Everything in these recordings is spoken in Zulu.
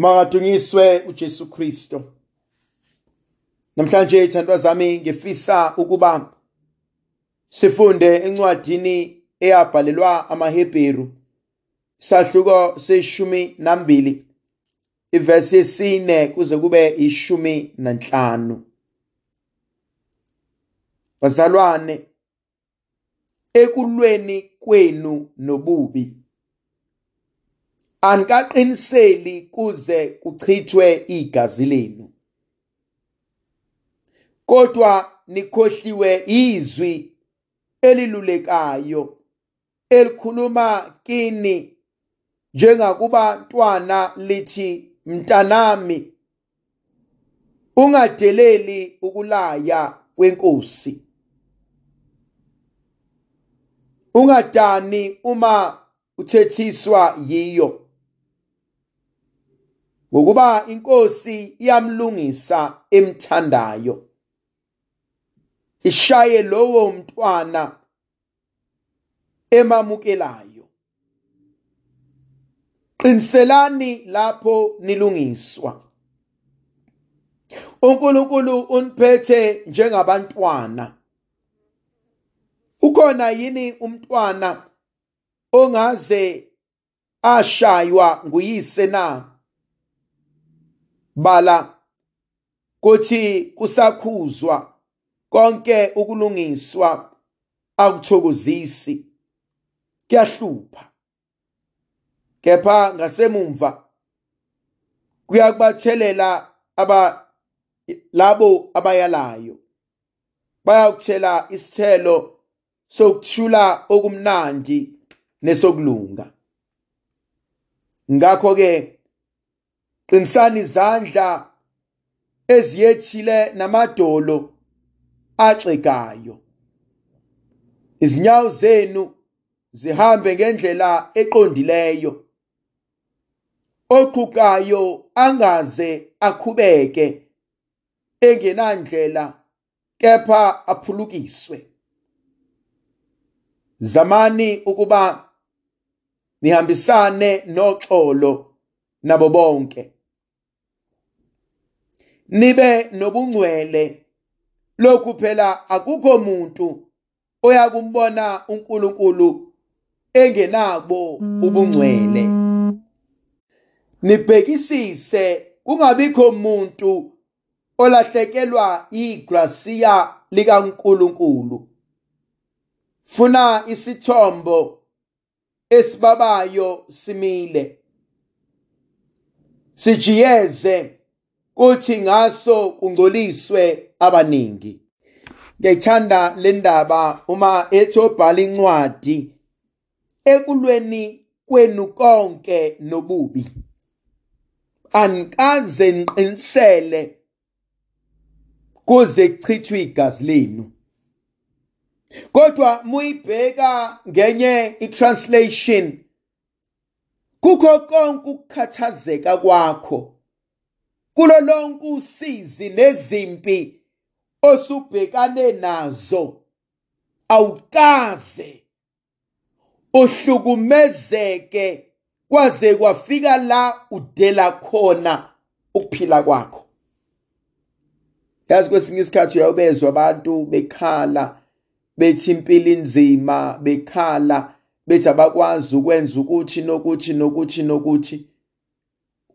Makadunyiswe uJesu Kristo. Namhlanje ithandwa zami ngifisa ukuba sifunde encwadini eyabhalelwa amaHebheru sahluko seshumi nambili ivesi yesine kuze kube ishumi nanhlanu. Bazalwane ekulweni kwenu nobubi anikaqiniseli kuze kuchithwe igazi lenu. Kodwa nikhohliwe izwi elilulekayo elikhuluma kini njengakuba ntwana lithi mntanami ungadeleli ukulaya kwenkosi. Ungadani uma uthethiswa yiyo. Ngokuba inkosi iyamlungisa emthandayo ishaye lowo mntwana emamukelayo. Qiniselani lapho nilungiswa. uNkulunkulu uniphethe njengabantwana. Ukhona yini umntwana ongaze ashaywa nguyise na? Bala kuthi kusakhuzwa konke ukulungiswa akuthokozisi kuyahlupha. Kepha ngasemumva kuyakubathelela aba labo abayalayo. Bayakuthela isithelo sokuthula okumnandi nesokulunga. Ngakho ke qinisani izandla eziyethile namadolo axegayo. Izinyawo zenu zihambe ngendlela eqondileyo. Oqhukayo angaze akhubeke engenandlela kepha aphulukiswe. Zamani ukuba nihambisane noxolo nabo bonke. Nibe nobungcwele. Lokhu phela akukho muntu oyakumbona uNkulunkulu engenabo ubungcwele. Nibhekisise kungabikho umuntu olahlekelwa igrasiya likaNkulunkulu. Funa isithombo esibabayo simile. Sijiyeze kuthi ngaso kungcoliswe abaningi. Ngiyayithanda le ndaba uma ethi obhala incwadi ekulweni kwenu konke nobubi. Anikaze niqinisele kuze kuchithwe igazi lenu. Kodwa muyibheka ngenye itranslation kukho konke ukukhathazeka kwakho. Kulo lonke usizi nezimpi osubhekane nazo awukaze uhlukumezeke kwaze kwafika la udela khona ukuphila kwakho. Yazi kwesinye isikhathi uyawubezwa abantu bekhala bethi impilo inzima bekhala bethi abakwazi ukwenza ukuthi nokuthi nokuthi nokuthi.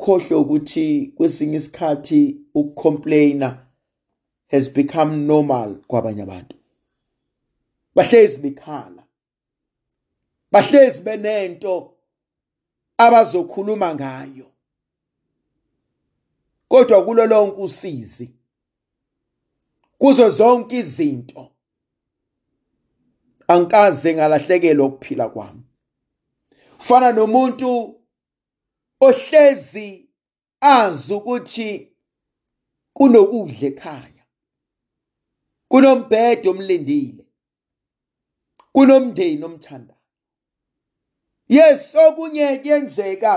Khohle ukuthi kwesinye isikhathi ukucomplaina has become normal kwabanye abantu. Bahlezi bekhala. Bahlezi benento abazokhuluma ngayo. Kodwa kulo lonke usizi kuzo zonke izinto angikaze ngalahlekelwa ukuphila kwami. Kufana nomuntu ohlezi azi ukuthi kunokudla ekhaya kunombhedo omlindile kunomndeni omthandayo. Yes okunye kuyenzeka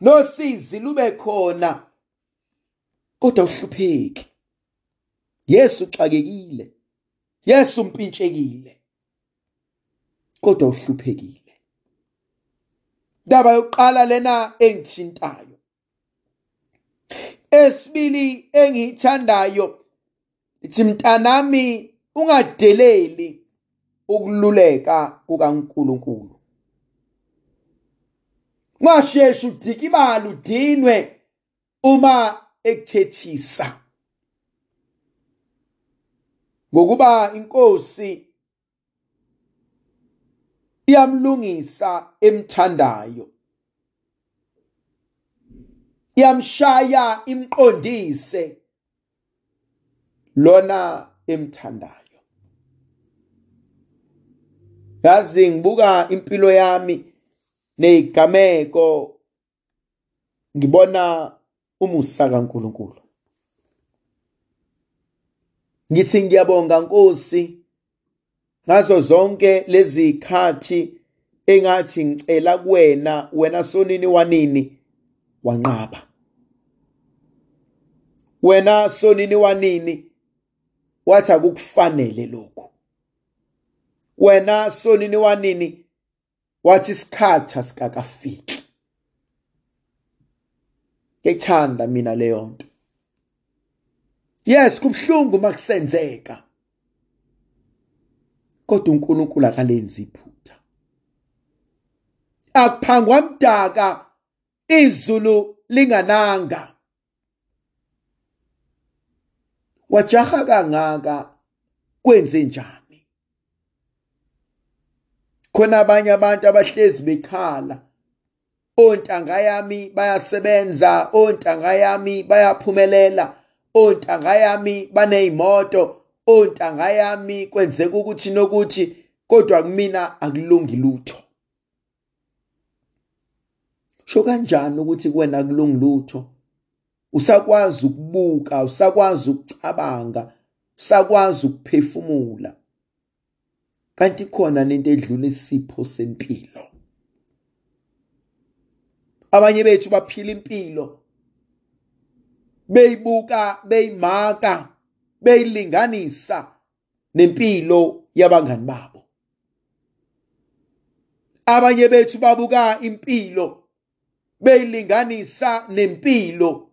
nosizi lube khona kodwa uhlupheki. Yesu uxakekile yesu umpintshekile kodwa uhluphekile. Ndaba yokuqala lena engithintayo. Esibili engiyithandayo lithi mntanami ungadeleli ukululeka kukaNkuluNkulu. Ungasheshe udikibala udinwe uma ekuthethisa. Ngokuba inkosi iyamlungisa emthandayo. Iyamshaya imqondise lona emthandayo. Yazi ngibuka impilo yami nezigameko ngibona umusa kaNkuluNkulu. Ngithi ngiyabonga Nkosi. Ngazo zonke lezi khathi engathi ngicela kuwena wena sonini wanini? Wanqaba. Wena sonini wanini? Wathi akukufanele lokhu. Wena sonini wanini? Wathi isikhathi asikakafiki. Ngiyithanda mina leyo nto. Yes kubhlungu makusenzeka kodwa uNkulunkulu akalenzi iphutha. Akuphangwa mdaka izulu lingananga. Wajaha kangaka kwenze njani? Khona abanye abantu abahlezi bekhala ontanga yami bayasebenza ontanga yami bayaphumelela ontanga yami banezimoto ontanga yami kwenzeka ukuthi nokuthi kodwa kumina akulungi lutho. Sho kanjani ukuthi kuwena akulungi lutho? Usakwazi ukubuka usakwazi ukucabanga usakwazi ukuphefumula. Kanti khona nento edlula isipho sempilo. Abanye bethu baphila impilo beyibuka beyimaka. Beyilinganisa nempilo yabangani babo. Abanye bethu babuka impilo beyilinganisa nempilo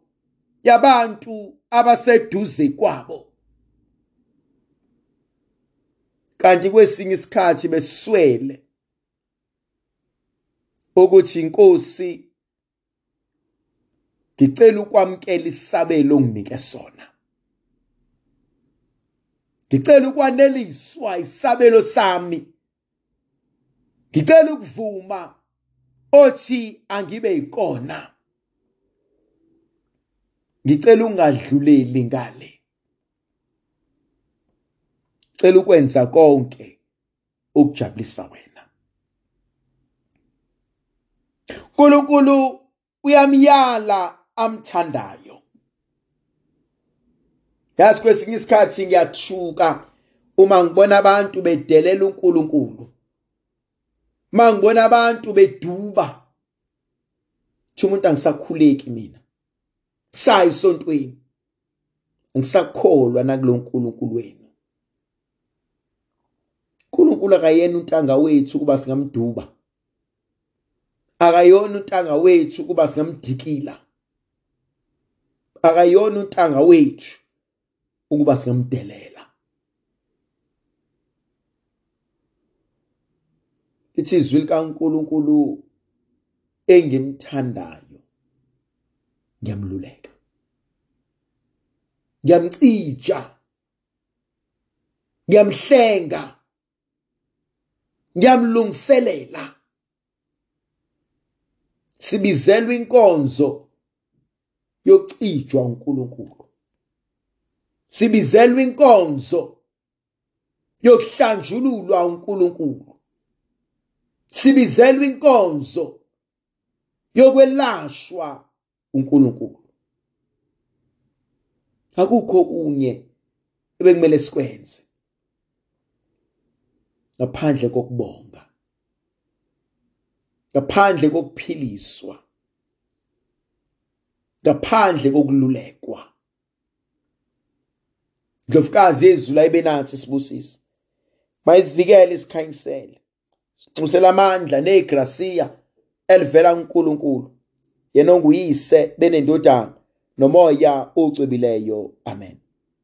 yabantu abaseduze kwabo. Kanti kwesinye isikhathi beswele ukuthi inkosi ngicela ukwamkela isabelo onginike sona. Ngicela ukwaneliswa isabelo sami. Ngicela ukuvuma othi angibe ikona ngicela ungadluleli ngale. Cela ukwenza konke ukujabulisa wena. uNkulunkulu uyamyala amthandayo. Yazi kwesinye isikhathi ngiyathuka uma ngibona abantu bedelela uNkulunkulu. Uma ngibona abantu bedubathi umuntu angisakhuleki mina sayi sontweni angisakholwa nakulonkulunkulu wenu. uNkulunkulu akayena untanga wethu kuba singamduba akayona untanga wethu kuba singamdikila akayona untanga wethu ukuba singamdelela lithi izwi likaNkulunkulu engimthandayo ngiyamluleka. Ngiyamcija ngiyamhlenga. Ngiyamlungiselela. Sibizelwe inkonzo yocijwa uNkulunkulu sibizelwe inkonzo yokuhlanjululwa uNkulunkulu. Sibizelwe inkonzo yokwelashwa uNkulunkulu. Akukho kunye ebekumele sikwenze ngaphandle kokubonga ngaphandle kokuphiliswa ngaphandle kokululekwa. Ndlovukazi yezulu ayibenathi sibusisi mayizivikele isikhanyisele. Sixusela amandla negrasiya elivela kuNkulunkulu. Yena onguyise benendodana nomoya ocwebileyo. Amen.